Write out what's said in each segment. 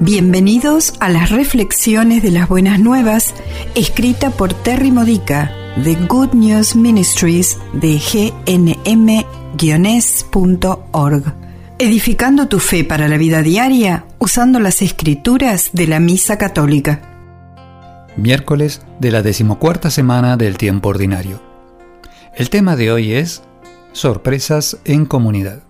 Bienvenidos a las reflexiones de las buenas nuevas, escrita por Terry Modica de Good News Ministries de gnm-org. Edificando tu fe para la vida diaria usando las escrituras de la Misa Católica. Miércoles de la decimocuarta semana del tiempo ordinario. El tema de hoy es Sorpresas en comunidad.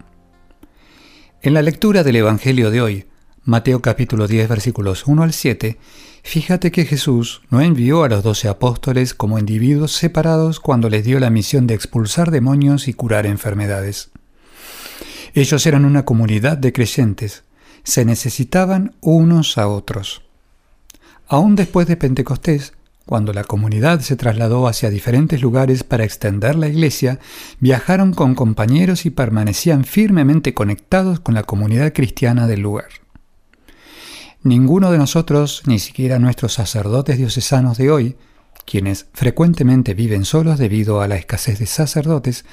En la lectura del Evangelio de hoy, Mateo capítulo 10 versículos 1 al 7, fíjate que Jesús no envió a los doce apóstoles como individuos separados cuando les dio la misión de expulsar demonios y curar enfermedades. Ellos eran una comunidad de creyentes, se necesitaban unos a otros. Aún después de Pentecostés, cuando la comunidad se trasladó hacia diferentes lugares para extender la iglesia, viajaron con compañeros y permanecían firmemente conectados con la comunidad cristiana del lugar. Ninguno de nosotros, ni siquiera nuestros sacerdotes diocesanos de hoy, quienes frecuentemente viven solos debido a la escasez de sacerdotes,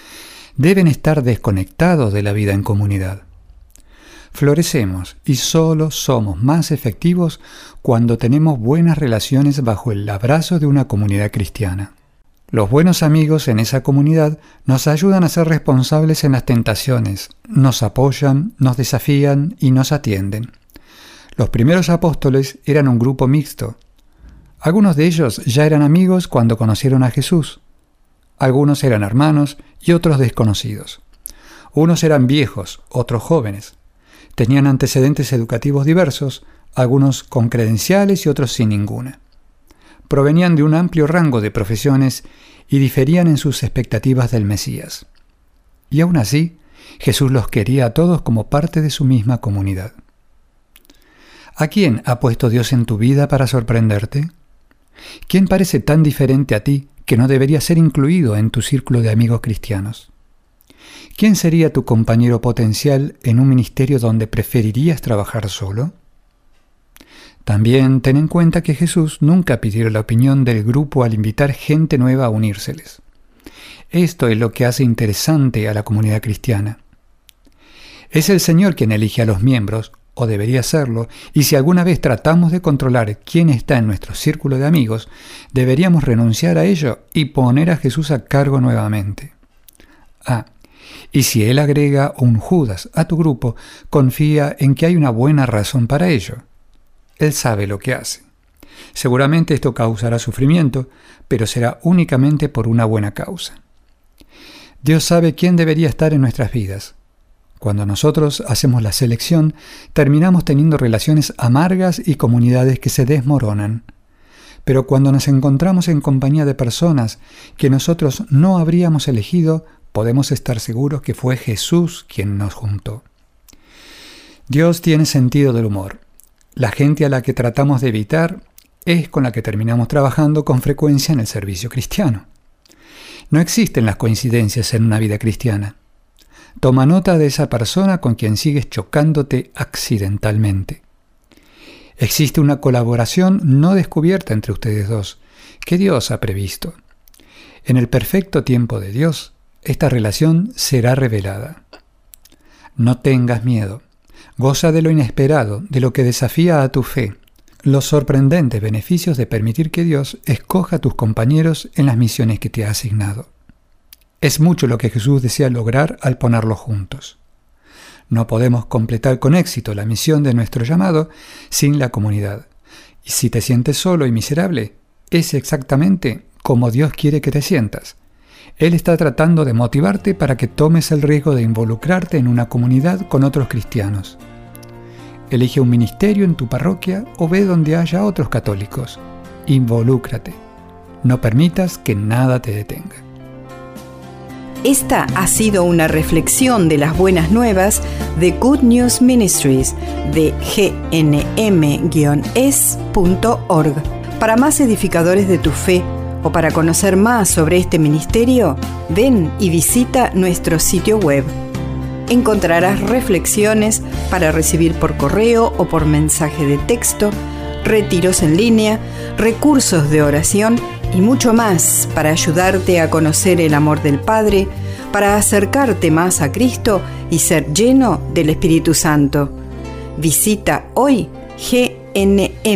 deben estar desconectados de la vida en comunidad. Florecemos y solo somos más efectivos cuando tenemos buenas relaciones bajo el abrazo de una comunidad cristiana. Los buenos amigos en esa comunidad nos ayudan a ser responsables en las tentaciones, nos apoyan, nos desafían y nos atienden. Los primeros apóstoles eran un grupo mixto. Algunos de ellos ya eran amigos cuando conocieron a Jesús. Algunos eran hermanos y otros desconocidos. Unos eran viejos, otros jóvenes. Tenían antecedentes educativos diversos, algunos con credenciales y otros sin ninguna. Provenían de un amplio rango de profesiones y diferían en sus expectativas del Mesías. Y aún así, Jesús los quería a todos como parte de su misma comunidad. ¿A quién ha puesto Dios en tu vida para sorprenderte? ¿Quién parece tan diferente a ti que no debería ser incluido en tu círculo de amigos cristianos? ¿Quién sería tu compañero potencial en un ministerio donde preferirías trabajar solo? También ten en cuenta que Jesús nunca pidió la opinión del grupo al invitar gente nueva a unírseles. Esto es lo que hace interesante a la comunidad cristiana. Es el Señor quien elige a los miembros o debería serlo, y si alguna vez tratamos de controlar quién está en nuestro círculo de amigos, deberíamos renunciar a ello y poner a Jesús a cargo nuevamente. Ah, y si Él agrega un Judas a tu grupo, confía en que hay una buena razón para ello. Él sabe lo que hace. Seguramente esto causará sufrimiento, pero será únicamente por una buena causa. Dios sabe quién debería estar en nuestras vidas, cuando nosotros hacemos la selección, terminamos teniendo relaciones amargas y comunidades que se desmoronan. Pero cuando nos encontramos en compañía de personas que nosotros no habríamos elegido, podemos estar seguros que fue Jesús quien nos juntó. Dios tiene sentido del humor. La gente a la que tratamos de evitar es con la que terminamos trabajando con frecuencia en el servicio cristiano. No existen las coincidencias en una vida cristiana. Toma nota de esa persona con quien sigues chocándote accidentalmente. Existe una colaboración no descubierta entre ustedes dos, que Dios ha previsto. En el perfecto tiempo de Dios, esta relación será revelada. No tengas miedo. Goza de lo inesperado, de lo que desafía a tu fe, los sorprendentes beneficios de permitir que Dios escoja a tus compañeros en las misiones que te ha asignado. Es mucho lo que Jesús desea lograr al ponerlos juntos. No podemos completar con éxito la misión de nuestro llamado sin la comunidad. Y si te sientes solo y miserable, es exactamente como Dios quiere que te sientas. Él está tratando de motivarte para que tomes el riesgo de involucrarte en una comunidad con otros cristianos. Elige un ministerio en tu parroquia o ve donde haya otros católicos. Involúcrate. No permitas que nada te detenga. Esta ha sido una reflexión de las buenas nuevas de Good News Ministries de gnm-es.org. Para más edificadores de tu fe o para conocer más sobre este ministerio, ven y visita nuestro sitio web. Encontrarás reflexiones para recibir por correo o por mensaje de texto, retiros en línea, recursos de oración y mucho más para ayudarte a conocer el amor del Padre, para acercarte más a Cristo y ser lleno del Espíritu Santo. Visita hoy gnm-es.org.